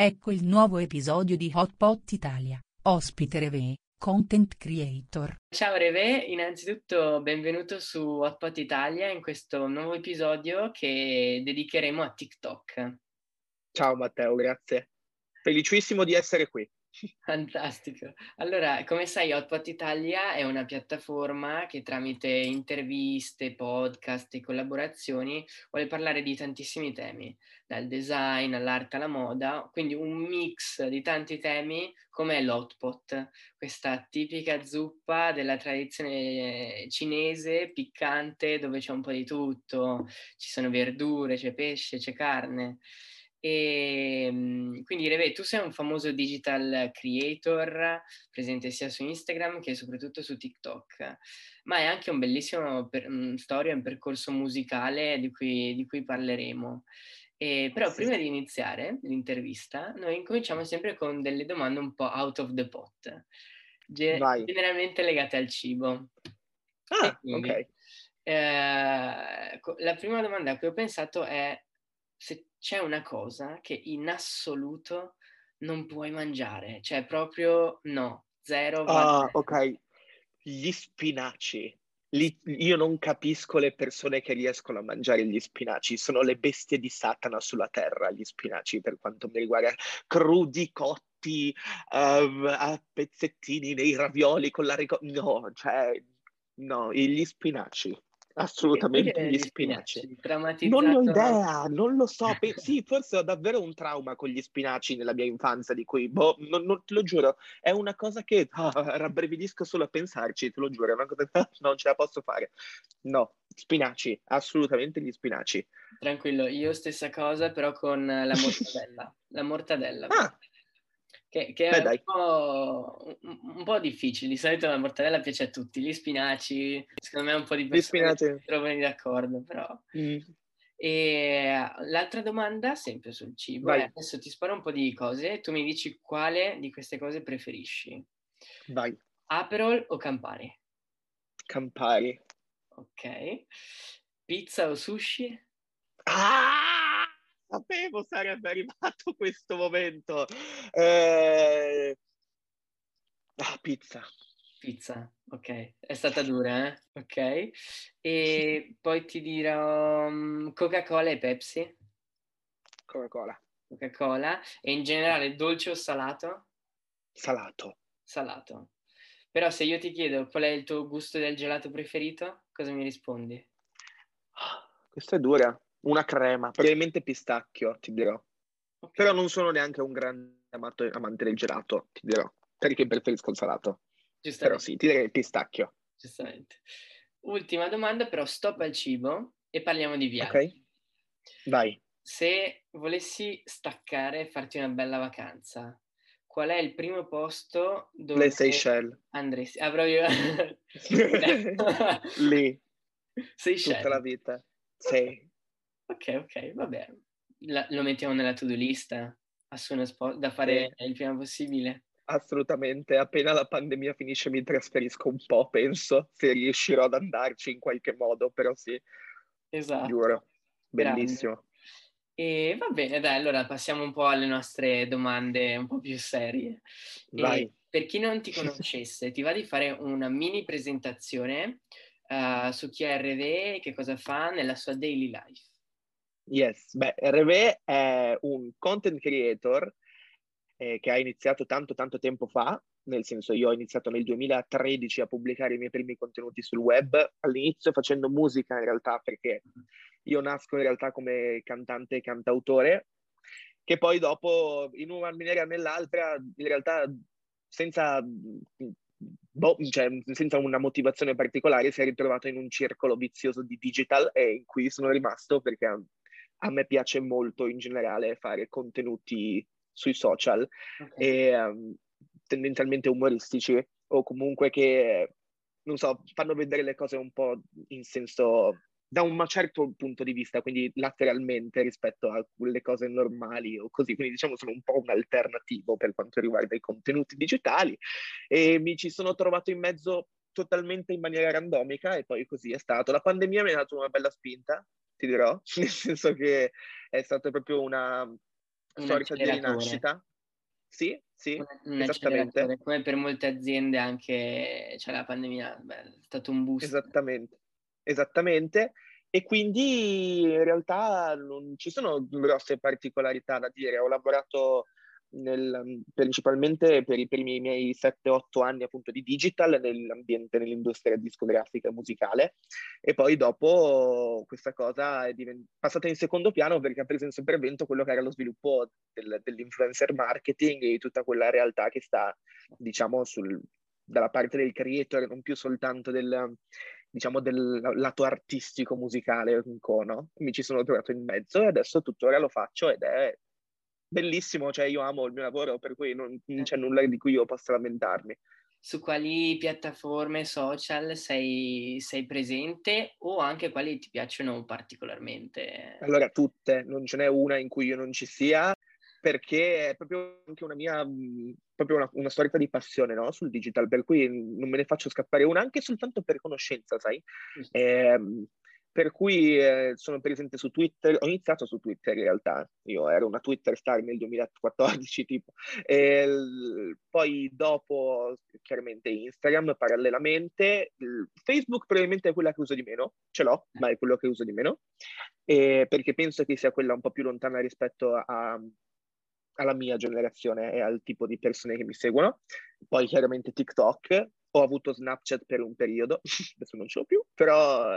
Ecco il nuovo episodio di Hotpot Italia, ospite Reve, content creator. Ciao Reve, innanzitutto benvenuto su Hotpot Italia in questo nuovo episodio che dedicheremo a TikTok. Ciao Matteo, grazie. Felicissimo di essere qui. Fantastico. Allora, come sai, Hotpot Italia è una piattaforma che tramite interviste, podcast e collaborazioni vuole parlare di tantissimi temi, dal design all'arte alla moda, quindi un mix di tanti temi come l'hotpot, questa tipica zuppa della tradizione cinese piccante dove c'è un po' di tutto, ci sono verdure, c'è pesce, c'è carne. E ehm, quindi Reve, tu sei un famoso digital creator presente sia su Instagram che soprattutto su TikTok, ma è anche un bellissimo per, um, storia, un percorso musicale di cui, di cui parleremo. E, però sì. prima di iniziare l'intervista, noi incominciamo sempre con delle domande un po' out of the pot, ge- generalmente legate al cibo. Ah, quindi, ok. Eh, la prima domanda a cui ho pensato è se c'è una cosa che in assoluto non puoi mangiare, cioè proprio no, zero. Ah, ok. Gli spinaci. Lì, io non capisco le persone che riescono a mangiare gli spinaci, sono le bestie di Satana sulla terra, gli spinaci, per quanto mi riguarda, crudi, cotti, um, a pezzettini nei ravioli con la ricotta. No, cioè, no, gli spinaci. Assolutamente gli spinaci. spinaci non ho idea, non lo so. Pe- sì, forse ho davvero un trauma con gli spinaci nella mia infanzia, di cui, boh, non, non, te lo giuro, è una cosa che oh, rabbrividisco solo a pensarci, te lo giuro, è una cosa che non ce la posso fare. No, spinaci, assolutamente gli spinaci. Tranquillo, io stessa cosa, però con la mortadella. la mortadella. Ah, che, che Beh, è un po', un, po', difficile. Di solito la mortadella piace a tutti, gli spinaci, secondo me un po' di persone si trovano d'accordo, però... Mm. E l'altra domanda, sempre sul cibo, è, adesso ti sparo un po' di cose e tu mi dici quale di queste cose preferisci. Vai. Aperol o Campari? Campari. Ok. Pizza o sushi? Ah! Sapevo sarebbe arrivato questo momento. Eh... Ah, pizza. Pizza, ok. È stata dura, eh? Ok. E poi ti dirò um, Coca-Cola e Pepsi? Coca-Cola. Coca-Cola. E in generale dolce o salato? Salato. Salato. Però se io ti chiedo qual è il tuo gusto del gelato preferito, cosa mi rispondi? Questa è dura. Una crema, probabilmente pistacchio, ti dirò. Okay. Però non sono neanche un grande amato, amante del gelato, ti dirò. Perché preferisco il salato. Però sì, ti direi pistacchio. Giustamente. Ultima domanda, però stop al cibo e parliamo di viaggio. Ok. Vai. Se volessi staccare e farti una bella vacanza, qual è il primo posto dove Le Seychelles. andresti? Avrò io... Lì. Seychelles. Tutta la vita. Sì. Ok, ok, vabbè. La, lo mettiamo nella to-do list spo- da fare sì. il prima possibile. Assolutamente, appena la pandemia finisce mi trasferisco un po', penso, se riuscirò ad andarci in qualche modo, però sì. Esatto. Giuro, bellissimo. Grande. E va bene, dai, allora passiamo un po' alle nostre domande un po' più serie. Vai. Per chi non ti conoscesse, ti va di fare una mini presentazione uh, su chi è RD e che cosa fa nella sua daily life. Yes, beh, RV è un content creator eh, che ha iniziato tanto tanto tempo fa, nel senso io ho iniziato nel 2013 a pubblicare i miei primi contenuti sul web, all'inizio facendo musica in realtà perché io nasco in realtà come cantante e cantautore, che poi dopo in una maniera o nell'altra in realtà senza, boh, cioè, senza una motivazione particolare si è ritrovato in un circolo vizioso di digital e in cui sono rimasto perché a me piace molto in generale fare contenuti sui social okay. e um, tendenzialmente umoristici o comunque che, non so, fanno vedere le cose un po' in senso da un certo punto di vista, quindi lateralmente rispetto a quelle cose normali o così, quindi diciamo sono un po' un alternativo per quanto riguarda i contenuti digitali e mi ci sono trovato in mezzo totalmente in maniera randomica e poi così è stato. La pandemia mi ha dato una bella spinta ti dirò, nel senso che è stata proprio una, sorta di rinascita. Sì, sì, un esattamente. Come per molte aziende anche cioè la pandemia beh, è stato un boost. Esattamente, esattamente. E quindi in realtà non ci sono grosse particolarità da dire. Ho lavorato nel, principalmente per i primi miei 7-8 anni appunto di digital nell'ambiente, nell'industria discografica e musicale e poi dopo questa cosa è divent- passata in secondo piano perché ha preso in sopravvento quello che era lo sviluppo del, dell'influencer marketing e tutta quella realtà che sta diciamo sul, dalla parte del creator, non più soltanto del, diciamo, del lato artistico musicale un cono. Mi ci sono trovato in mezzo e adesso tuttora lo faccio ed è bellissimo, cioè io amo il mio lavoro, per cui non, non c'è nulla di cui io possa lamentarmi. Su quali piattaforme social sei, sei, presente o anche quali ti piacciono particolarmente? Allora, tutte, non ce n'è una in cui io non ci sia, perché è proprio anche una mia, proprio una, una storia di passione no? sul digital, per cui non me ne faccio scappare una, anche soltanto per conoscenza, sai? Mm per cui eh, sono presente su Twitter, ho iniziato su Twitter in realtà, io ero una Twitter star nel 2014 tipo, e l- poi dopo chiaramente Instagram parallelamente, Facebook probabilmente è quella che uso di meno, ce l'ho, ma è quello che uso di meno, e perché penso che sia quella un po' più lontana rispetto a, alla mia generazione e al tipo di persone che mi seguono, poi chiaramente TikTok, ho avuto Snapchat per un periodo, adesso non ce l'ho più, però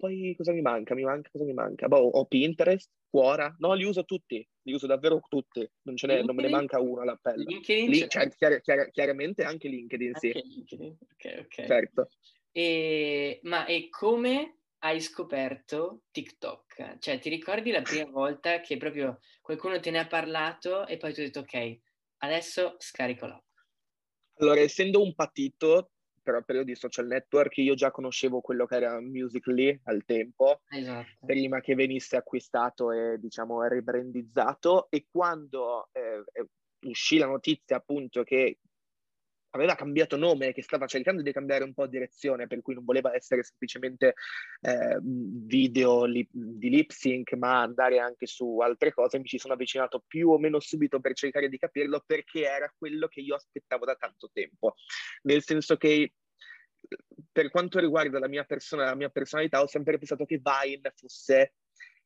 poi cosa mi manca? Mi manca cosa mi manca? Boh, ho Pinterest, Quora, no, li uso tutti, li uso davvero tutti, non, non me ne manca uno all'appello. LinkedIn? Lì, cioè, chiar, chiar, chiaramente anche LinkedIn, sì. Anche LinkedIn. Ok, ok. Certo. E, ma e come hai scoperto TikTok? Cioè, ti ricordi la prima volta che proprio qualcuno te ne ha parlato e poi tu hai detto, ok, adesso scarico l'app? Allora, essendo un patito, però periodo di social network io già conoscevo quello che era Musical.ly al tempo, esatto. prima che venisse acquistato e diciamo ribrandizzato e quando eh, uscì la notizia appunto che aveva cambiato nome, che stava cercando di cambiare un po' direzione, per cui non voleva essere semplicemente eh, video li- di lip sync, ma andare anche su altre cose, mi ci sono avvicinato più o meno subito per cercare di capirlo, perché era quello che io aspettavo da tanto tempo. Nel senso che per quanto riguarda la mia persona, la mia personalità, ho sempre pensato che Vine fosse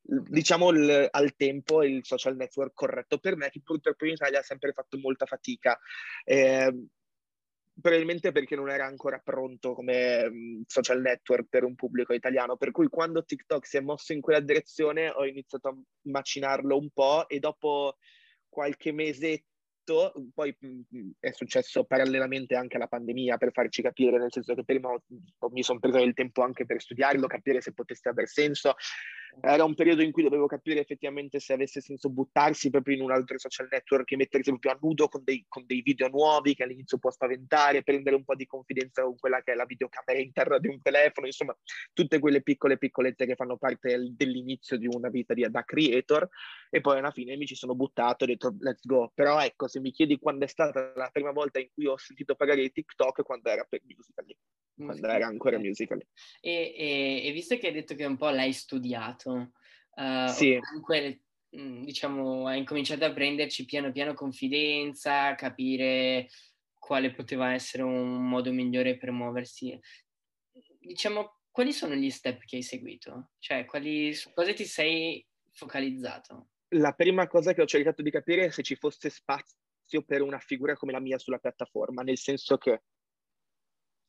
diciamo il, al tempo il social network corretto per me che purtroppo in Italia ha sempre fatto molta fatica eh, probabilmente perché non era ancora pronto come um, social network per un pubblico italiano, per cui quando TikTok si è mosso in quella direzione ho iniziato a macinarlo un po' e dopo qualche mesetto poi è successo parallelamente anche alla pandemia per farci capire, nel senso che prima mi sono preso il tempo anche per studiarlo, capire se potesse aver senso era un periodo in cui dovevo capire effettivamente se avesse senso buttarsi proprio in un altro social network e mettersi proprio a nudo con dei, con dei video nuovi che all'inizio può spaventare, prendere un po' di confidenza con quella che è la videocamera interna di un telefono, insomma, tutte quelle piccole piccolezze che fanno parte dell'inizio di una vita di, da creator e poi alla fine mi ci sono buttato e ho detto let's go. Però ecco, se mi chiedi quando è stata la prima volta in cui ho sentito parlare di TikTok, quando era per Musical.ly quando era ancora musical. E, e, e, visto che hai detto che un po' l'hai studiato, uh, sì. comunque diciamo hai incominciato a prenderci piano piano confidenza, capire quale poteva essere un modo migliore per muoversi. Diciamo, quali sono gli step che hai seguito? Cioè, quali, su cosa ti sei focalizzato? La prima cosa che ho cercato di capire è se ci fosse spazio per una figura come la mia sulla piattaforma, nel senso che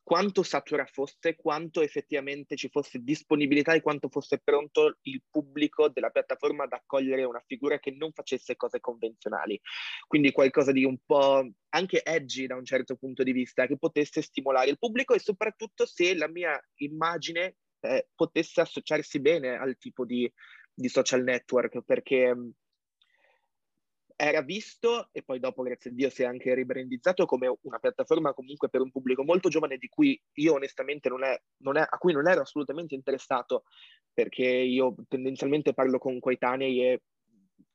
quanto satura fosse, quanto effettivamente ci fosse disponibilità e quanto fosse pronto il pubblico della piattaforma ad accogliere una figura che non facesse cose convenzionali. Quindi qualcosa di un po' anche edgy da un certo punto di vista, che potesse stimolare il pubblico e soprattutto se la mia immagine eh, potesse associarsi bene al tipo di, di social network, perché era visto e poi dopo, grazie a Dio, si è anche ribrandizzato come una piattaforma comunque per un pubblico molto giovane di cui io onestamente non è, non è, a cui non ero assolutamente interessato perché io tendenzialmente parlo con coetanei e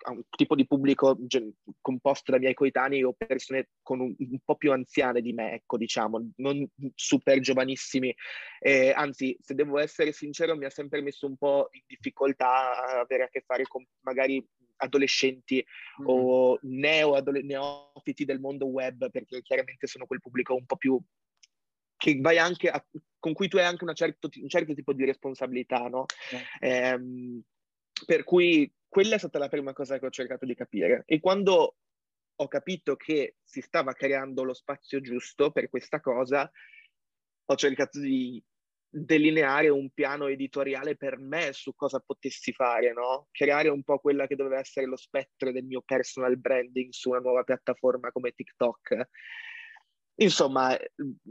un tipo di pubblico gen- composto da miei coetanei o persone con un, un, po' più anziane di me, ecco, diciamo, non super giovanissimi. Eh, anzi, se devo essere sincero, mi ha sempre messo un po' in difficoltà avere a che fare con magari adolescenti mm-hmm. o neo-neofiti del mondo web, perché chiaramente sono quel pubblico un po' più che vai anche a, con cui tu hai anche certo, un certo tipo di responsabilità, no? Yeah. Eh, per cui quella è stata la prima cosa che ho cercato di capire. E quando ho capito che si stava creando lo spazio giusto per questa cosa, ho cercato di delineare un piano editoriale per me su cosa potessi fare, no? Creare un po' quella che doveva essere lo spettro del mio personal branding su una nuova piattaforma come TikTok. Insomma,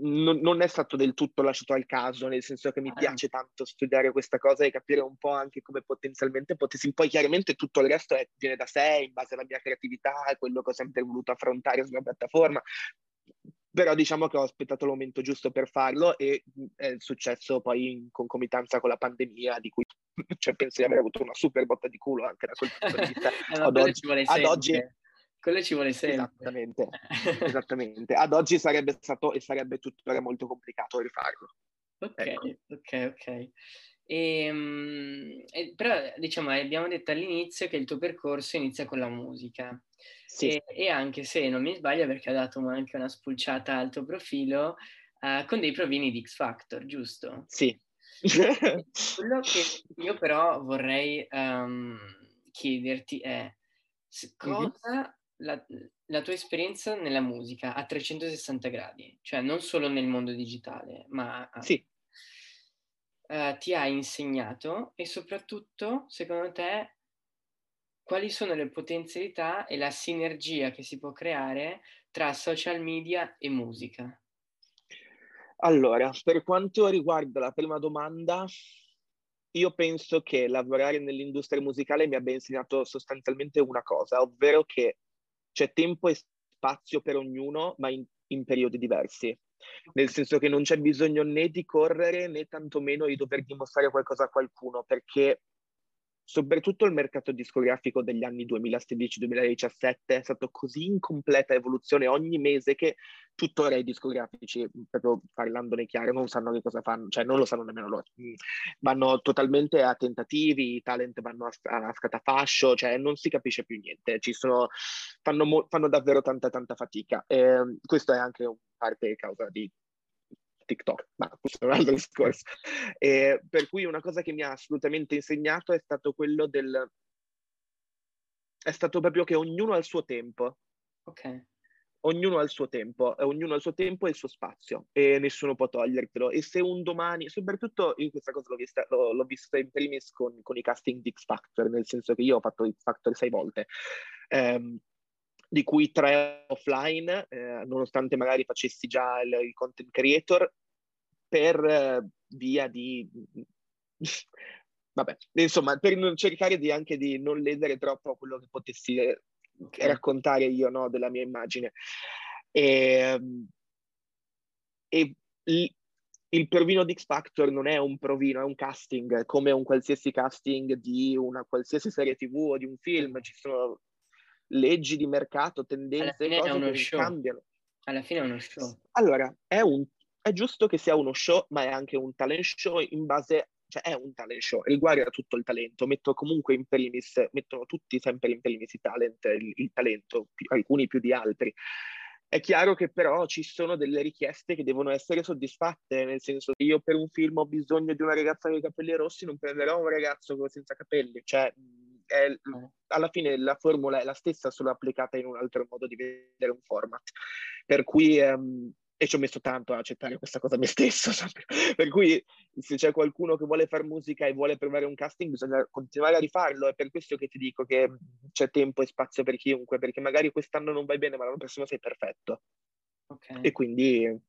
non, non, è stato del tutto lasciato al caso, nel senso che mi ah. piace tanto studiare questa cosa e capire un po' anche come potenzialmente potessi. Poi chiaramente tutto il resto è, viene da sé, in base alla mia creatività, quello che ho sempre voluto affrontare sulla piattaforma. Però diciamo che ho aspettato il momento giusto per farlo e è successo poi in concomitanza con la pandemia, di cui cioè, penso di aver avuto una super botta di culo anche da quel punto di vista. Ad, oggi, ad oggi quello ci vuole sempre. Esattamente, esattamente. Ad oggi sarebbe stato e sarebbe tuttora molto complicato rifarlo. Ok, ecco. ok, ok. E, um, e, però diciamo abbiamo detto all'inizio che il tuo percorso inizia con la musica sì. e, e, anche se non mi sbaglio perché ha dato anche una spulciata al tuo profilo uh, con dei provini di X Factor, giusto? Sì. Quello che io però vorrei um, chiederti è cosa mm-hmm la, la, tua esperienza nella musica a 360 gradi, cioè non solo nel mondo digitale, ma sì. Uh, ti ha insegnato e soprattutto, secondo te, quali sono le potenzialità e la sinergia che si può creare tra social media e musica? Allora, per quanto riguarda la prima domanda, io penso che lavorare nell'industria musicale mi abbia insegnato sostanzialmente una cosa, ovvero che c'è tempo e spazio per ognuno, ma in, in periodi diversi. Nel senso che non c'è bisogno né di correre né tantomeno di dover dimostrare qualcosa a qualcuno, perché soprattutto il mercato discografico degli anni 2016-2017 è stato così in completa evoluzione ogni mese che tuttora i discografici, proprio parlandone chiaro, non sanno che cosa fanno, cioè non lo sanno nemmeno loro. Mm, vanno totalmente a tentativi, i talent vanno a, a scatafascio, cioè non si capisce più niente, sono, fanno, fanno davvero tanta tanta fatica. E questo è anche un parte causa di TikTok, ma questo è un altro discorso. E per cui una cosa che mi ha assolutamente insegnato è stato quello del... è stato proprio che ognuno ha il suo tempo. Ok. Ognuno ha il suo tempo, e ognuno ha il suo tempo e il suo spazio e nessuno può togliertelo. E se un domani, soprattutto in questa cosa l'ho vista, l'ho, l'ho vista in primis con, con, i casting di X Factor, nel senso che io ho fatto X Factor sei volte. Um, di cui tre offline, eh, nonostante magari facessi già il, il content creator, per eh, via di... Vabbè, insomma, per cercare di anche di non ledere troppo quello che potessi eh, okay. raccontare io no, della mia immagine. Ehm, e, e il, il provino di X Factor non è un provino, è un casting, come un qualsiasi casting di una qualsiasi serie TV o di un film. Ci sono leggi di mercato, tendenze, cose che show. cambiano. Alla fine è uno show. Allora, è, un, è giusto che sia uno show, ma è anche un talent show in base cioè è un talent show, riguarda tutto il talento, metto comunque in primis, mettono tutti sempre in primis il talent, il, il talento, più, alcuni più di altri. È chiaro che però ci sono delle richieste che devono essere soddisfatte, nel senso che io per un film ho bisogno di una ragazza con i capelli rossi, non prenderò un ragazzo senza capelli, cioè è, eh. alla fine la formula è la stessa, solo applicata in un altro modo di vedere un format. Per cui, um, e ci ho messo tanto a accettare questa cosa me stesso, per cui se c'è qualcuno che vuole fare musica e vuole provare un casting, bisogna continuare a rifarlo. È per questo che ti dico che c'è tempo e spazio per chiunque, perché magari quest'anno non vai bene, ma l'anno prossimo sei perfetto. Okay. E quindi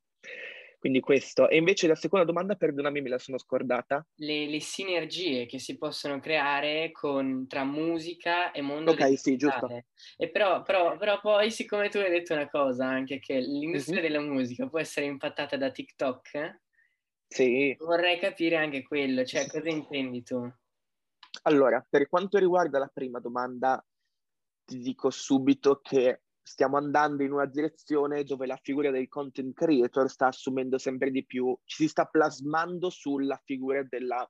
quindi questo. E invece la seconda domanda, perdonami, me la sono scordata. Le, le sinergie che si possono creare con, tra musica e mondo Ok, sì, giusto. E però, però, però, poi, siccome tu hai detto una cosa anche, che l'industria mm-hmm. della musica può essere impattata da TikTok, sì. vorrei capire anche quello, cioè cosa intendi tu? Allora, per quanto riguarda la prima domanda, ti dico subito che stiamo andando in una direzione dove la figura del content creator sta assumendo sempre di più, ci si sta plasmando sulla figura della,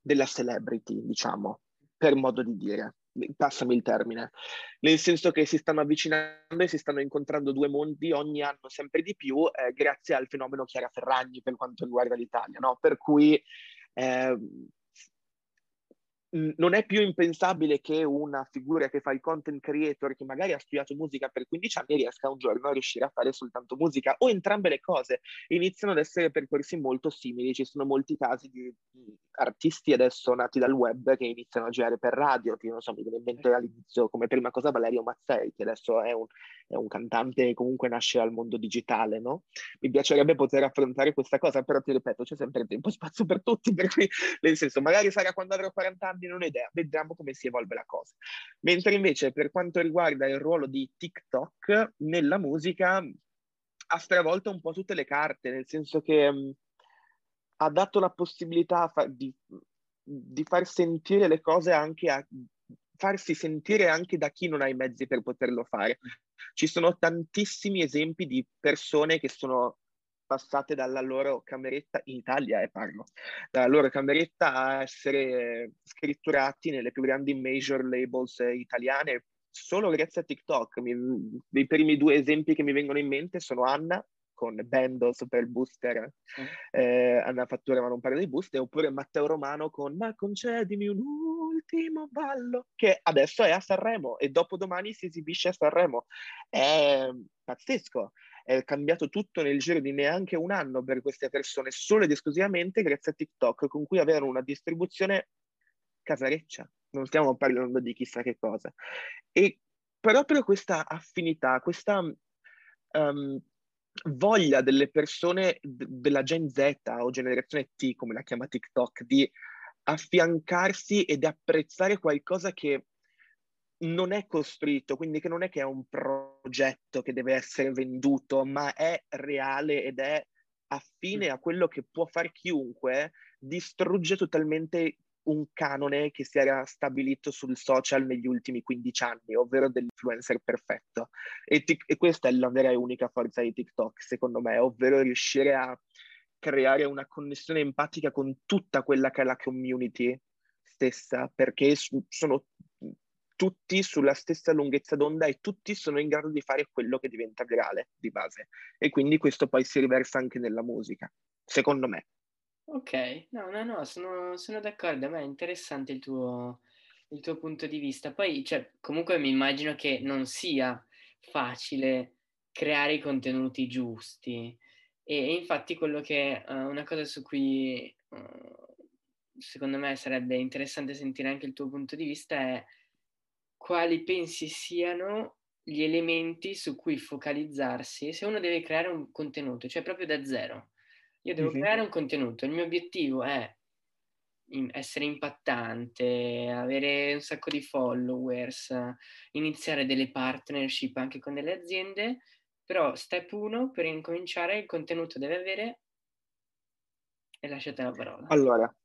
della celebrity, diciamo, per modo di dire. Passami il termine, nel senso che si stanno avvicinando e si stanno incontrando due mondi ogni anno sempre di più, eh, grazie al fenomeno Chiara Ferragni per quanto riguarda l'Italia, no? Per cui eh, non è più impensabile che una figura che fa il content creator, che magari ha studiato musica per 15 anni, riesca un giorno a riuscire a fare soltanto musica, o entrambe le cose. Iniziano ad essere percorsi molto simili. Ci sono molti casi di artisti adesso nati dal web che iniziano a girare per radio, che non so, mi viene in mente all'inizio come prima cosa Valerio Mazzei, che adesso è un, è un cantante e comunque nasce al mondo digitale, no? Mi piacerebbe poter affrontare questa cosa, però ti ripeto, c'è sempre tempo e spazio per tutti, per cui, nel senso, magari sarà quando avrò 40 anni, non ho idea, vediamo come si evolve la cosa. Mentre invece per quanto riguarda il ruolo di TikTok nella musica, ha stravolto un po' tutte le carte, nel senso che mh, ha dato la possibilità fa- di, di far sentire le cose anche a farsi sentire anche da chi non ha i mezzi per poterlo fare. Ci sono tantissimi esempi di persone che sono passate dalla loro cameretta, in Italia eh, parlo, dalla loro cameretta a essere scritturati nelle più grandi major labels eh, italiane solo grazie a TikTok. Mi, I primi due esempi che mi vengono in mente sono Anna con Bendo Super il booster, mm. eh, Anna Fattura ma non parla dei booster, oppure Matteo Romano con Ma concedimi un ultimo ballo, che adesso è a Sanremo e dopodomani si esibisce a Sanremo. È pazzesco è cambiato tutto nel giro di neanche un anno per queste persone, solo ed esclusivamente grazie a TikTok, con cui avevano una distribuzione casareccia, non stiamo parlando di chissà che cosa. E proprio questa affinità, questa um, voglia delle persone d- della Gen Z o generazione T, come la chiama TikTok, di affiancarsi ed apprezzare qualcosa che non è costruito, quindi che non è che è un progetto che deve essere venduto, ma è reale ed è affine a quello che può fare chiunque, distrugge totalmente un canone che si era stabilito sul social negli ultimi 15 anni, ovvero dell'influencer perfetto. E, tic- e questa è la vera e unica forza di TikTok, secondo me, ovvero riuscire a creare una connessione empatica con tutta quella che è la community stessa, perché sono tutti sulla stessa lunghezza d'onda e tutti sono in grado di fare quello che diventa virale di base. E quindi questo poi si riversa anche nella musica, secondo me. Ok, no, no, no, sono, sono d'accordo, a me è interessante il tuo, il tuo punto di vista. Poi, cioè, comunque mi immagino che non sia facile creare i contenuti giusti. E, e infatti quello che, uh, una cosa su cui uh, secondo me sarebbe interessante sentire anche il tuo punto di vista è quali pensi siano gli elementi su cui focalizzarsi se uno deve creare un contenuto, cioè proprio da zero. Io devo mm-hmm. creare un contenuto, il mio obiettivo è essere impattante, avere un sacco di followers, iniziare delle partnership anche con delle aziende, però step 1 per incominciare il contenuto deve avere e lasciate la parola. Allora,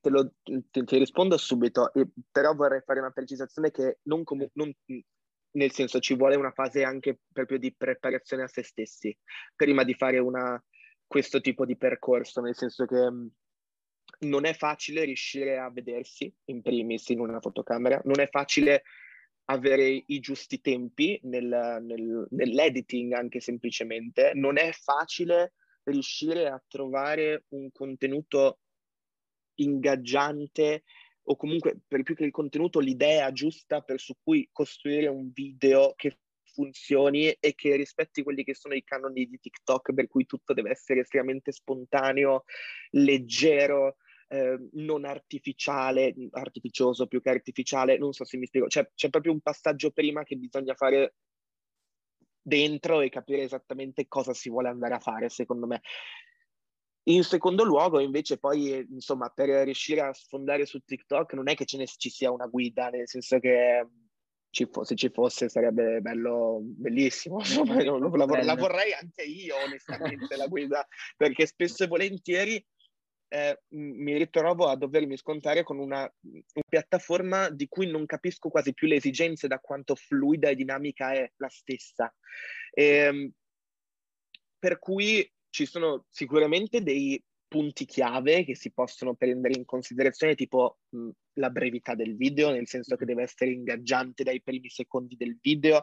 te, lo, te, ti rispondo subito, però vorrei fare una precisazione che non, com- non, nel senso ci vuole una fase anche proprio di preparazione a se stessi prima di fare una, questo tipo di percorso, nel senso che mm, non è facile riuscire a vedersi in primis in una fotocamera, non è facile avere i giusti tempi nel, nel, nell'editing anche semplicemente, non è facile riuscire a trovare un contenuto ingaggiante o comunque per più che il contenuto l'idea giusta per su cui costruire un video che funzioni e che rispetti quelli che sono i canoni di TikTok per cui tutto deve essere estremamente spontaneo, leggero, eh, non artificiale, artificioso più che artificiale, non so se mi spiego, c'è, c'è proprio un passaggio prima che bisogna fare dentro e capire esattamente cosa si vuole andare a fare, secondo me. In secondo luogo, invece, poi, insomma, per riuscire a sfondare su TikTok non è che ce ne ci sia una guida, nel senso che ci fo- se ci fosse sarebbe bello, bellissimo. Insomma, lo, lo, la, vorrei anche io, onestamente, la guida, perché spesso e volentieri eh, mi ritrovo a dovermi scontare con una, una, piattaforma di cui non capisco quasi più le esigenze da quanto fluida e dinamica è la stessa. E, ehm, per cui ci sono sicuramente dei punti chiave che si possono prendere in considerazione, tipo mh, la brevità del video, nel senso che deve essere ingaggiante dai primi secondi del video,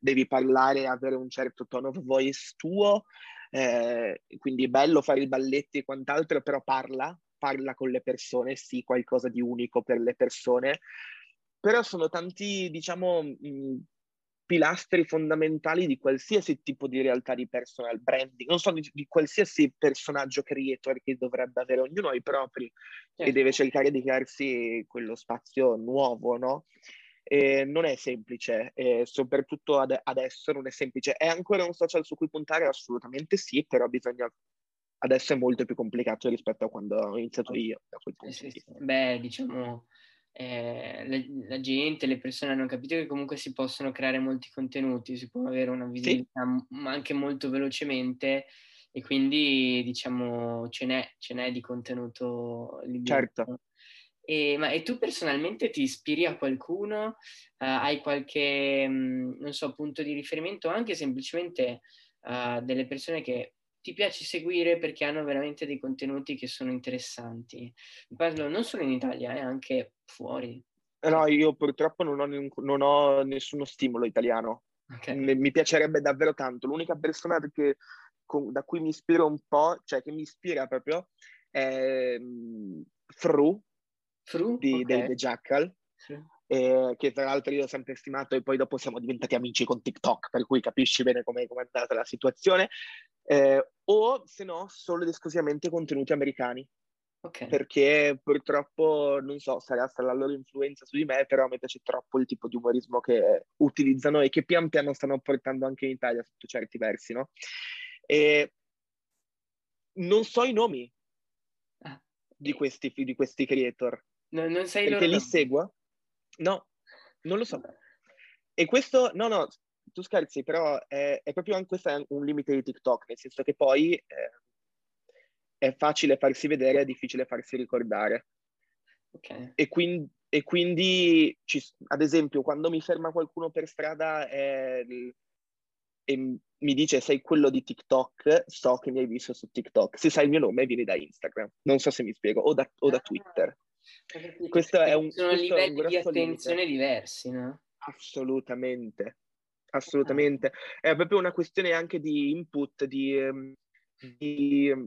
devi parlare, avere un certo tono of voice tuo, eh, quindi è bello fare i balletti e quant'altro, però parla, parla con le persone, sì, qualcosa di unico per le persone, però sono tanti, diciamo, mh, pilastri fondamentali di qualsiasi tipo di realtà di personal branding, non so, di, di qualsiasi personaggio creator che dovrebbe avere, ognuno ha i propri certo. e deve cercare di crearsi quello spazio nuovo, no? E non è semplice, e soprattutto ad- adesso non è semplice. È ancora un social su cui puntare? Assolutamente sì, però bisogna adesso è molto più complicato rispetto a quando ho iniziato io. Eh sì, sì. Beh, diciamo, eh, la, la, gente, le persone hanno capito che comunque si possono creare molti contenuti, si può avere una visibilità sì. m- anche molto velocemente e quindi diciamo ce n'è, ce n'è di contenuto libero. Certo. E, ma, e tu personalmente ti ispiri a qualcuno? Uh, hai qualche, mh, mm, non so, punto di riferimento anche semplicemente uh, delle persone che ti piace seguire perché hanno veramente dei contenuti che sono interessanti. Parlo non solo in Italia, eh, anche fuori. Eh, no, io purtroppo non ho, non ho nessuno stimolo italiano. Okay. Mi, piacerebbe davvero tanto. L'unica persona che, con, da cui mi ispiro un po', cioè che mi ispira proprio, è um, Fru, Fru? di okay. The Jackal. Sì. Eh, che tra l'altro io ho sempre stimato e poi dopo siamo diventati amici con TikTok, per cui capisci bene come è andata la situazione eh, o se no solo ed esclusivamente contenuti americani. Okay. Perché purtroppo, non so, sarà stata la loro influenza su di me, però a me piace troppo il tipo di umorismo che utilizzano e che pian piano stanno portando anche in Italia sotto certi versi, no? E non so i nomi ah. di, questi, di questi creator. No, non sai Perché li seguo? No, non lo so. E questo, no, no, tu scherzi, però è, è proprio anche questo è un limite di TikTok, nel senso che poi eh, è facile farsi vedere, è difficile farsi ricordare. Okay. E, quindi, e quindi ci, ad esempio, quando mi ferma qualcuno per strada e, e mi dice sei quello di TikTok, so che mi hai visto su TikTok. Se sai il mio nome, vieni da Instagram. Non so se mi spiego, o da, o da ah. Twitter. Questo è un, sono livelli di attenzione limite. diversi, no? Assolutamente assolutamente. È proprio una questione anche di input, di, ehm, di ehm,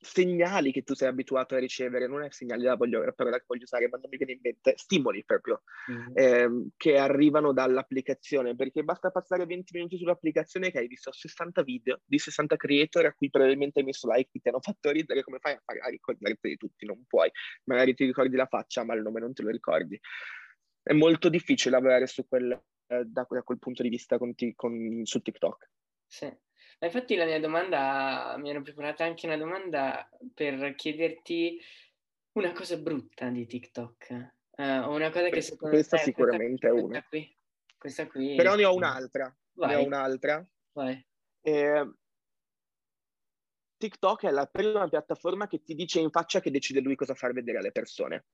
segnali che tu sei abituato a ricevere, non è segnali la, voglio, la parola che voglio usare, ma non mi viene in mente, stimoli proprio, mm-hmm. ehm, che arrivano dall'applicazione, perché basta passare 20 minuti sull'applicazione che hai visto 60 video di 60 creator a cui probabilmente hai messo like, ti hanno fatto ridere, come fai a, fare, a ricordarti di tutti? Non puoi, magari ti ricordi la faccia, ma il nome non te lo ricordi è molto difficile lavorare su quel, eh, da, da, quel punto di vista con, con, su TikTok. Sì, infatti la mia domanda, mi ero preparata anche una domanda per chiederti una cosa brutta di TikTok, uh, o una cosa che secondo questa te... Sicuramente questa, è una. Qui, questa qui. Però ne ho un'altra. Vai. Ne ho un'altra. Eh, TikTok è la prima piattaforma che ti dice in faccia che decide lui cosa far vedere alle persone.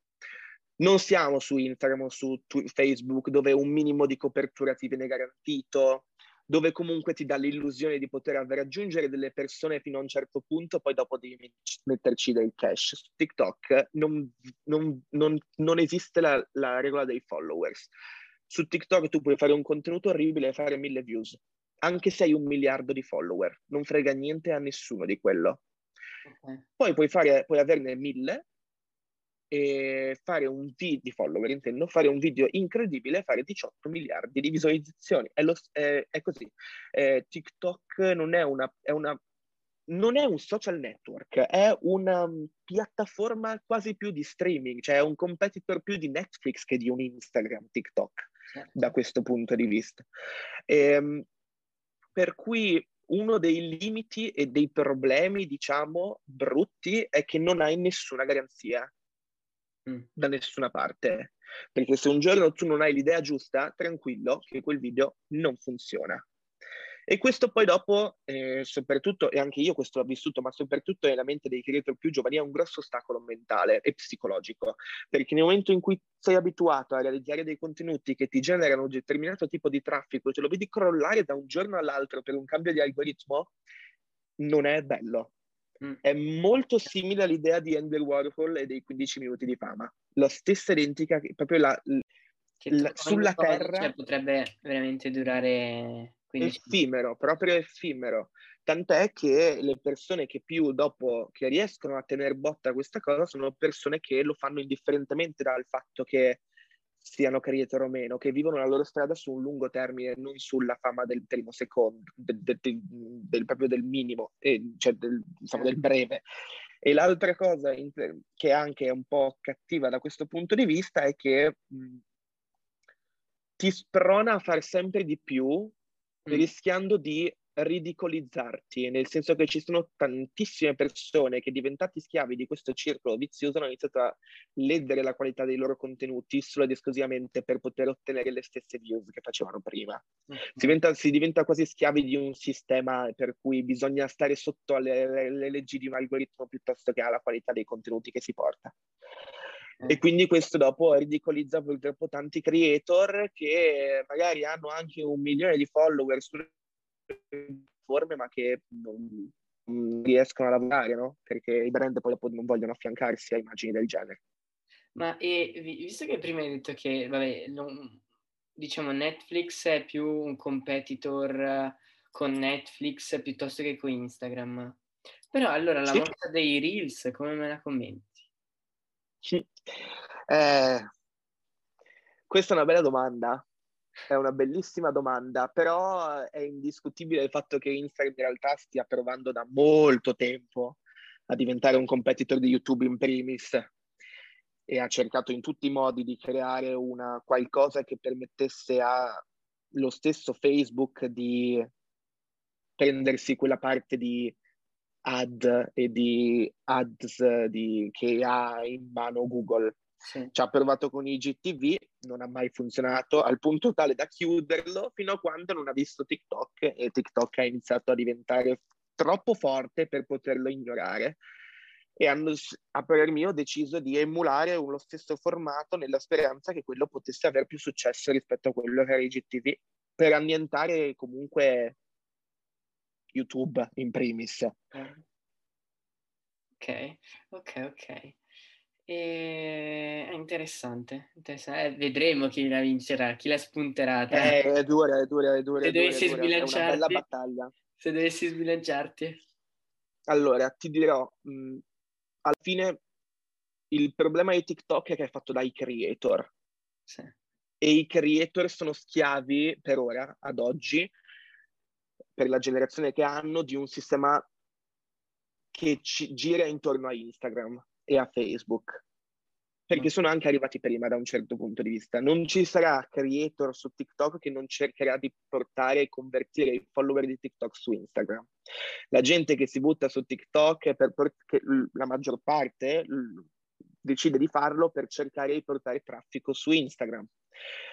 Non siamo su Instagram o su Facebook dove un minimo di copertura ti viene garantito, dove comunque ti dà l'illusione di poter raggiungere delle persone fino a un certo punto, poi dopo devi metterci del cash. Su TikTok non, non, non, non esiste la, la, regola dei followers. Su TikTok tu puoi fare un contenuto orribile e fare mille views, anche se hai un miliardo di follower, non frega niente a nessuno di quello. Okay. Poi puoi, fare, puoi averne mille e fare un video di follower, intendo fare un video incredibile, fare 18 miliardi di visualizzazioni. È, lo, è, è così. Eh, TikTok non è una, è una non è un social network, è una piattaforma quasi più di streaming, cioè è un competitor più di Netflix che di un Instagram, TikTok, certo. da questo punto di vista. E, ehm, per cui uno dei limiti e dei problemi, diciamo, brutti è che non hai nessuna garanzia Mm. Da nessuna parte. Perché se un giorno tu non hai l'idea giusta, tranquillo che quel video non funziona. E questo poi dopo, eh, soprattutto, e anche io questo l'ho vissuto, ma soprattutto nella mente dei creator più giovani, è un grosso ostacolo mentale e psicologico, perché nel momento in cui sei abituato a realizzare dei contenuti che ti generano un determinato tipo di traffico, te lo vedi crollare da un giorno all'altro per un cambio di algoritmo, non è bello. Mm. È molto simile all'idea di Andy Warhol e dei 15 minuti di fama. La stessa identica, proprio la, la, sulla Terra... Cioè, potrebbe veramente durare effimero, proprio effimero. Tant'è che le persone che più dopo che riescono a tenere botta questa cosa sono persone che lo fanno indifferentemente dal fatto che siano creator o meno, che vivono la loro strada su un lungo termine, non sulla fama del primo secondo, del, del, del proprio del minimo, eh, cioè del, diciamo, del breve. E l'altra cosa che anche è un po' cattiva da questo punto di vista è che mh, ti sprona a fare sempre di più mm. rischiando di ridicolizzarti, nel senso che ci sono tantissime persone che diventati schiavi di questo circolo vizioso hanno iniziato a ledere la qualità dei loro contenuti solo ed esclusivamente per poter ottenere le stesse views che facevano prima. Mm-hmm. Si, diventa, si, diventa, quasi schiavi di un sistema per cui bisogna stare sotto alle, alle leggi di un algoritmo piuttosto che alla qualità dei contenuti che si porta. E eh. quindi questo dopo ridicolizza purtroppo tanti creator che magari hanno anche un milione di follower sulle piattaforme ma che non, non, riescono a lavorare, no? Perché i brand poi dopo non vogliono affiancarsi a immagini del genere. Ma e, visto che prima hai detto che, vabbè, non, diciamo Netflix è più un competitor con Netflix piuttosto che con Instagram, però allora la sì. mossa dei Reels come me la commenti? Eh, questa è una bella domanda, è una bellissima domanda, però è indiscutibile il fatto che Instagram in realtà stia provando da molto tempo a diventare un competitor di YouTube in primis e ha cercato in tutti i modi di creare una qualcosa che permettesse allo stesso Facebook di prendersi quella parte di ad e di ads di, che ha in mano Google. Sì. Ci ha provato con i GTV, non ha mai funzionato al punto tale da chiuderlo fino a quando non ha visto TikTok e TikTok ha iniziato a diventare troppo forte per poterlo ignorare e hanno, a parer mio, deciso di emulare lo stesso formato nella speranza che quello potesse avere più successo rispetto a quello che era i GTV per annientare comunque YouTube in primis. Ok, ok, ok. E... È interessante, interessante. Eh, vedremo chi la vincerà, chi la spunterà. Eh, è dura, è dura, è dura. Se è dovessi dura, sbilanciarti, è una bella battaglia. Se dovessi sbilanciarti. Allora, ti dirò, mh, alla fine il problema di TikTok è che è fatto dai creator. Sì. E i creator sono schiavi per ora, ad oggi, per la generazione che hanno, di un sistema che ci gira intorno a Instagram e a Facebook. Perché sono anche arrivati prima da un certo punto di vista. Non ci sarà creator su TikTok che non cercherà di portare e convertire i follower di TikTok su Instagram. La gente che si butta su TikTok, per, perché la maggior parte decide di farlo per cercare di portare traffico su Instagram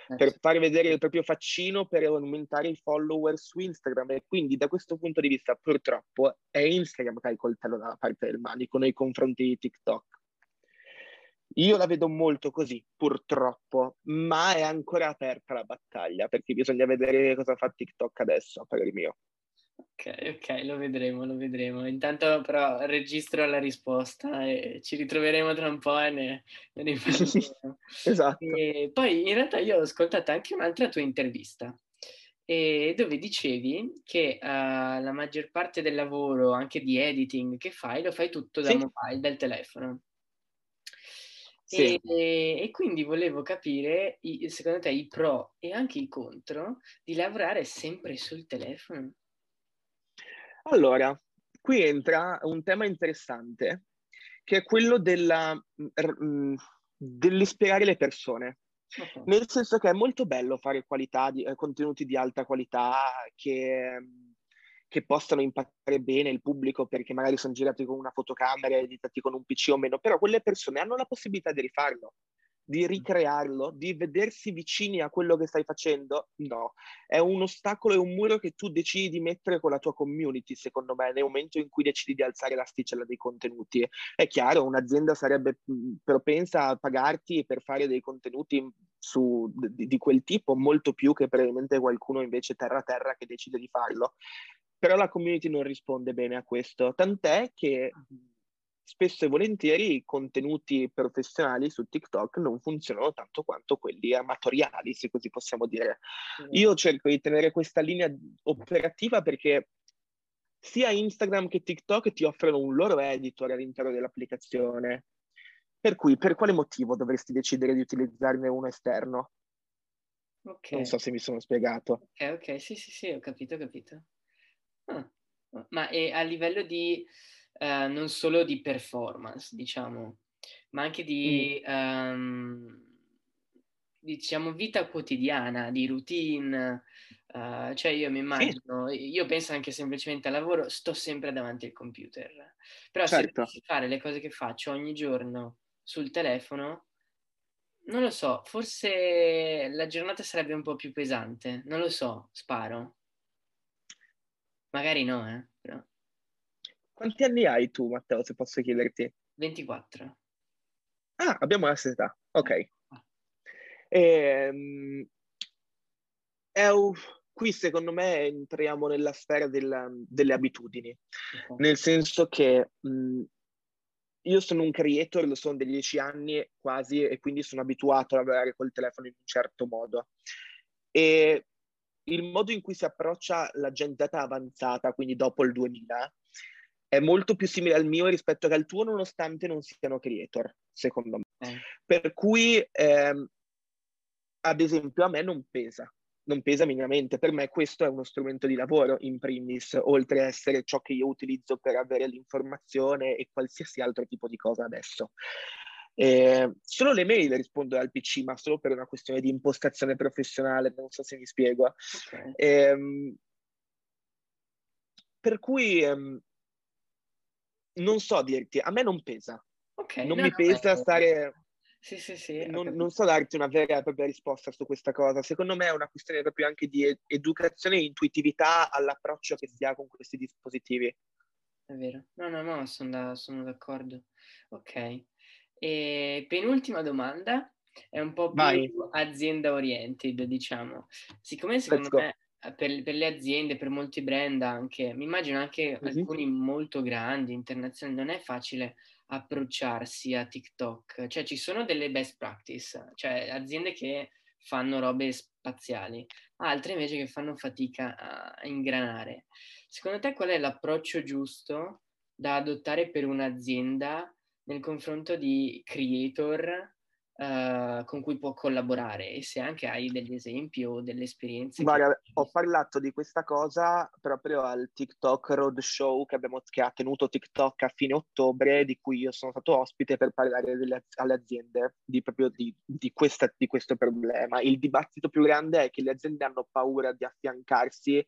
eh, per far vedere il proprio faccino, per aumentare i follower su Instagram. E quindi da questo punto di vista, purtroppo, è Instagram che ha il coltello dalla parte del manico nei confronti di TikTok. Io la vedo molto così, purtroppo, ma è ancora aperta la battaglia, perché bisogna vedere cosa fa TikTok adesso, a parer mio. Ok, ok, lo vedremo, lo vedremo. Intanto però registro la risposta e ci ritroveremo tra un po' e ne, ne riparleremo. esatto. E poi in realtà io ho ascoltato anche un'altra tua intervista dove dicevi che uh, la maggior parte del lavoro, anche di editing che fai, lo fai tutto da sì. mobile, dal telefono. Sì. E, e, quindi volevo capire, secondo te, i pro e anche i contro di lavorare sempre sul telefono. Allora, qui entra un tema interessante, che è quello della, mm, mm, dell'ispirare le persone. Okay. Nel senso che è molto bello fare qualità di, eh, contenuti di alta qualità che, che possano impattare bene il pubblico perché magari sono girati con una fotocamera, editati con un PC o meno, però quelle persone hanno la possibilità di rifarlo. Di ricrearlo, di vedersi vicini a quello che stai facendo? No, è un ostacolo e un muro che tu decidi di mettere con la tua community, secondo me, nel momento in cui decidi di alzare l'asticella dei contenuti. È chiaro, un'azienda sarebbe propensa a pagarti per fare dei contenuti su, di, di quel tipo, molto più che probabilmente qualcuno invece terra a terra che decide di farlo. Però la community non risponde bene a questo, tant'è che spesso e volentieri i contenuti professionali su TikTok non funzionano tanto quanto quelli amatoriali, se così possiamo dire. Io cerco di tenere questa linea operativa perché sia Instagram che TikTok ti offrono un loro editor all'interno dell'applicazione. Per cui, per quale motivo dovresti decidere di utilizzarne uno esterno? Okay. Non so se mi sono spiegato. Ok, ok, sì, sì, sì, ho capito, ho capito. Ah. Ma a livello di eh, non solo di performance, diciamo, ma anche di, mm. um, diciamo, vita quotidiana, di routine. Uh, cioè io mi immagino, sì. io penso anche semplicemente al lavoro, sto sempre davanti al computer. Però certo. se fare le cose che faccio ogni giorno sul telefono, non lo so, forse la giornata sarebbe un po' più pesante, non lo so, sparo. Magari no, eh. Quanti anni hai tu, Matteo, se posso chiederti? 24. Ah, abbiamo la stessa età, ok. Ehm, un... qui secondo me entriamo nella sfera della, delle abitudini, okay. nel senso che mh, io sono un creator, lo sono da dieci anni quasi e quindi sono abituato a lavorare col telefono in un certo modo. E il modo in cui si approccia la Gen Z avanzata, quindi dopo il 2000, è molto più simile al mio rispetto che al tuo, nonostante non siano creator, secondo me. Eh. Per cui, ehm, ad esempio, a me non pesa, non pesa minimamente. Per me questo è uno strumento di lavoro, in primis, oltre a essere ciò che io utilizzo per avere l'informazione e qualsiasi altro tipo di cosa adesso. Eh, solo le mail rispondo al PC, ma solo per una questione di impostazione professionale, non so se mi spiego. Okay. Eh, per cui ehm, non so dirti, a me non pesa. Okay, non no, mi no, pesa no, stare... Sì, sì, sì. Non, non, so darti una vera e propria risposta su questa cosa. Secondo me è una questione proprio anche di ed- educazione e intuitività all'approccio che si ha con questi dispositivi. È vero. No, no, no, sono, da, sono d'accordo. Ok. E penultima domanda è un po' più Vai. azienda oriented, diciamo. Siccome secondo me per, per, le aziende, per molti brand anche, mi immagino anche mm-hmm. alcuni molto grandi, internazionali, non è facile approcciarsi a TikTok, cioè ci sono delle best practice, cioè aziende che fanno robe spaziali, altre invece che fanno fatica a ingranare. Secondo te qual è l'approccio giusto da adottare per un'azienda nel confronto di creator uh, con cui può collaborare e se anche hai degli esempi o delle esperienze. Guarda, che... ho parlato di questa cosa proprio al TikTok Roadshow che, abbiamo, che ha tenuto TikTok a fine ottobre, di cui io sono stato ospite per parlare delle, alle aziende di, proprio di, di, questa, di questo problema. Il dibattito più grande è che le aziende hanno paura di affiancarsi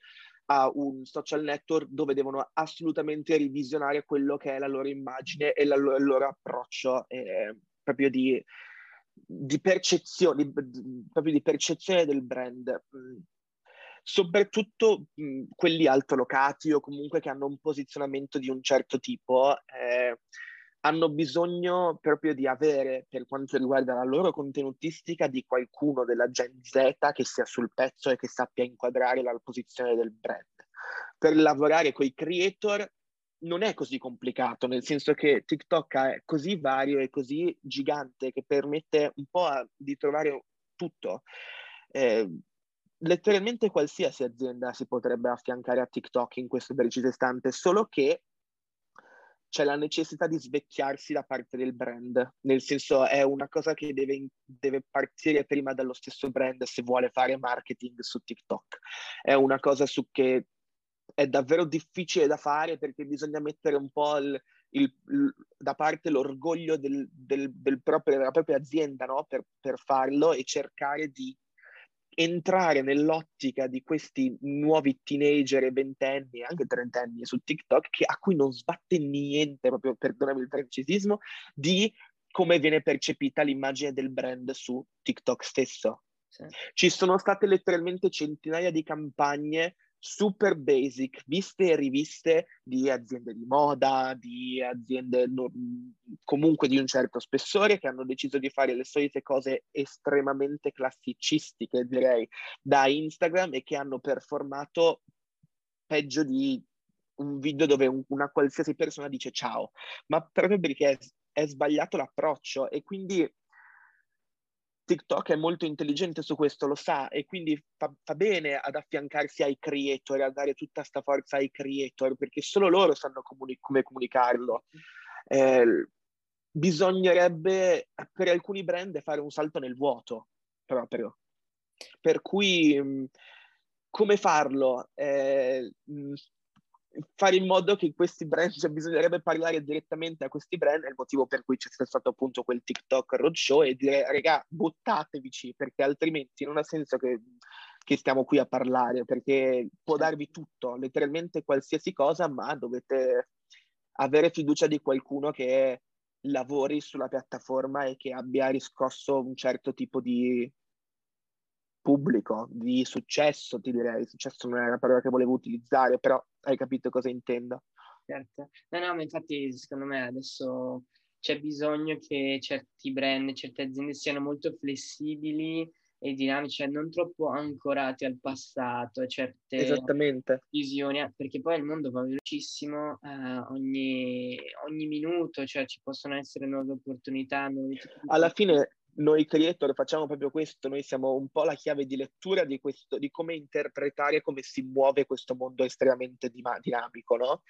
a un social network dove devono assolutamente revisionare quello che è la loro immagine e la, il loro approccio eh, proprio di di percezione, di, proprio di percezione del brand. Mm. Soprattutto mh, mm, quelli altolocati o comunque che hanno un posizionamento di un certo tipo, eh, hanno bisogno proprio di avere, per quanto riguarda la loro contenutistica, di qualcuno della Gen Z che sia sul pezzo e che sappia inquadrare la posizione del brand. Per lavorare con i creator non è così complicato, nel senso che TikTok è così vario e così gigante che permette un po' a, di trovare tutto. Eh, letteralmente qualsiasi azienda si potrebbe affiancare a TikTok in questo preciso istante, solo che c'è la necessità di svecchiarsi da parte del brand, nel senso è una cosa che deve, deve, partire prima dallo stesso brand se vuole fare marketing su TikTok. È una cosa su che è davvero difficile da fare perché bisogna mettere un po' il, il, il, da parte l'orgoglio del, del, del proprio, della propria azienda no? per, per farlo e cercare di entrare nell'ottica di questi nuovi teenager e ventenni, anche trentenni su TikTok, che, a cui non sbatte niente, proprio perdonami il francesismo, di come viene percepita l'immagine del brand su TikTok stesso. Sì. Ci sono state letteralmente centinaia di campagne super basic, viste e riviste di aziende di moda, di aziende no, comunque di un certo spessore che hanno deciso di fare le solite cose estremamente classicistiche, direi, da Instagram e che hanno performato peggio di un video dove un, una qualsiasi persona dice ciao, ma proprio perché è, è sbagliato l'approccio e quindi TikTok è molto intelligente su questo, lo sa, e quindi fa, fa bene ad affiancarsi ai creator, a dare tutta questa forza ai creator, perché solo loro sanno comuni- come comunicarlo. Eh, bisognerebbe per alcuni brand fare un salto nel vuoto proprio. Per cui come farlo? Eh, fare in modo che questi brand, cioè bisognerebbe parlare direttamente a questi brand, è il motivo per cui c'è stato appunto quel TikTok roadshow e dire, raga, buttatevici, perché altrimenti non ha senso che, che stiamo qui a parlare, perché può darvi tutto, letteralmente qualsiasi cosa, ma dovete avere fiducia di qualcuno che lavori sulla piattaforma e che abbia riscosso un certo tipo di pubblico, di successo, ti direi. Successo non è la parola che volevo utilizzare, però hai capito cosa intendo. Certo. No, no, ma infatti secondo me adesso c'è bisogno che certi brand, certe aziende siano molto flessibili e dinamici, cioè non troppo ancorati al passato, a certe Esattamente. visioni, eh, perché poi il mondo va velocissimo eh, ogni, ogni, minuto, cioè ci possono essere nuove opportunità, nuovi tipi. Alla fine noi creator facciamo proprio questo, noi siamo un po' la chiave di lettura di, questo, di come interpretare come si muove questo mondo estremamente dinamico, no?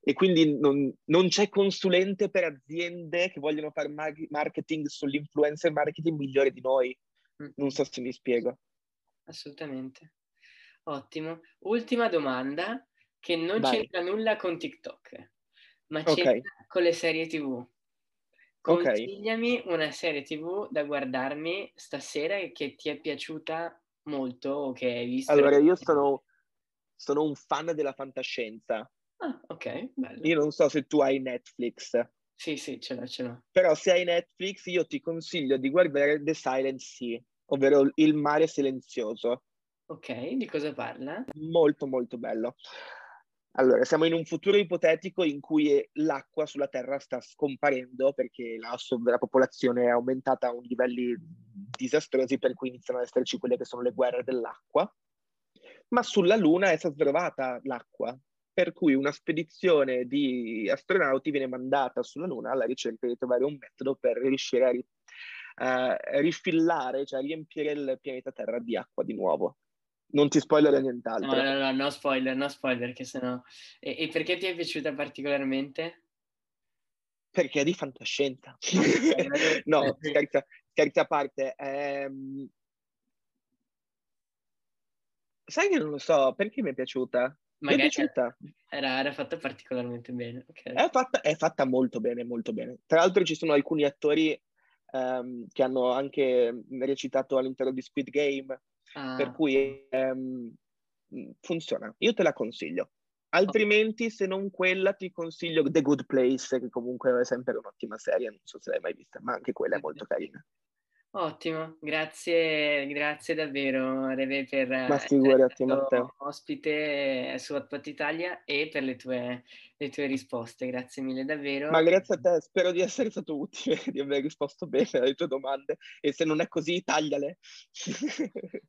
E quindi non, non, c'è consulente per aziende che vogliono fare marketing sull'influencer marketing migliore di noi. Mm. Non so se mi spiego. Assolutamente. Ottimo. Ultima domanda che non Vai. c'entra nulla con TikTok, ma c'entra okay. con le serie TV. Consigliami okay. una serie TV da guardarmi stasera che ti è piaciuta molto o che hai visto. Allora, io sono, sono un fan della fantascienza. Ah, ok, bello. Io non so se tu hai Netflix. Sì, sì, ce l'ho, ce l'ho. Però se hai Netflix io ti consiglio di guardare The Silent Sea, ovvero Il mare silenzioso. Ok, di cosa parla? Molto, molto bello. Allora, siamo in un futuro ipotetico in cui l'acqua sulla Terra sta scomparendo perché la, la popolazione è aumentata a livelli disastrosi per cui iniziano ad esserci quelle che sono le guerre dell'acqua, ma sulla Luna è stata trovata l'acqua, per cui una spedizione di astronauti viene mandata sulla Luna alla ricerca di trovare un metodo per riuscire a ri, uh, rifillare, cioè riempire il pianeta Terra di acqua di nuovo. Non ti spoilerò nient'altro. No, no, no, no spoiler, no spoiler, che sennò... E, e perché ti è piaciuta particolarmente? Perché è di fantascienza. no, scherza, scherza a parte. Ehm... Sai che non lo so, perché mi è piaciuta? Magari mi è piaciuta. Era, era fatta particolarmente bene. Okay. È, fatta, è, fatta, molto bene, molto bene. Tra l'altro ci sono alcuni attori um, che hanno anche recitato all'interno di Squid Game Ah. Per cui ehm, funziona. Io te la consiglio. Altrimenti, se non quella, ti consiglio The Good Place, che comunque è sempre un'ottima serie, non so se l'hai mai vista, ma anche quella è molto carina. Ottimo, grazie, grazie davvero Reve per figurati, essere ospite su Hotpot Italia e per le tue, le tue, risposte, grazie mille davvero. Ma grazie a te, spero di essere stato utile, di aver risposto bene alle tue domande e se non è così tagliale.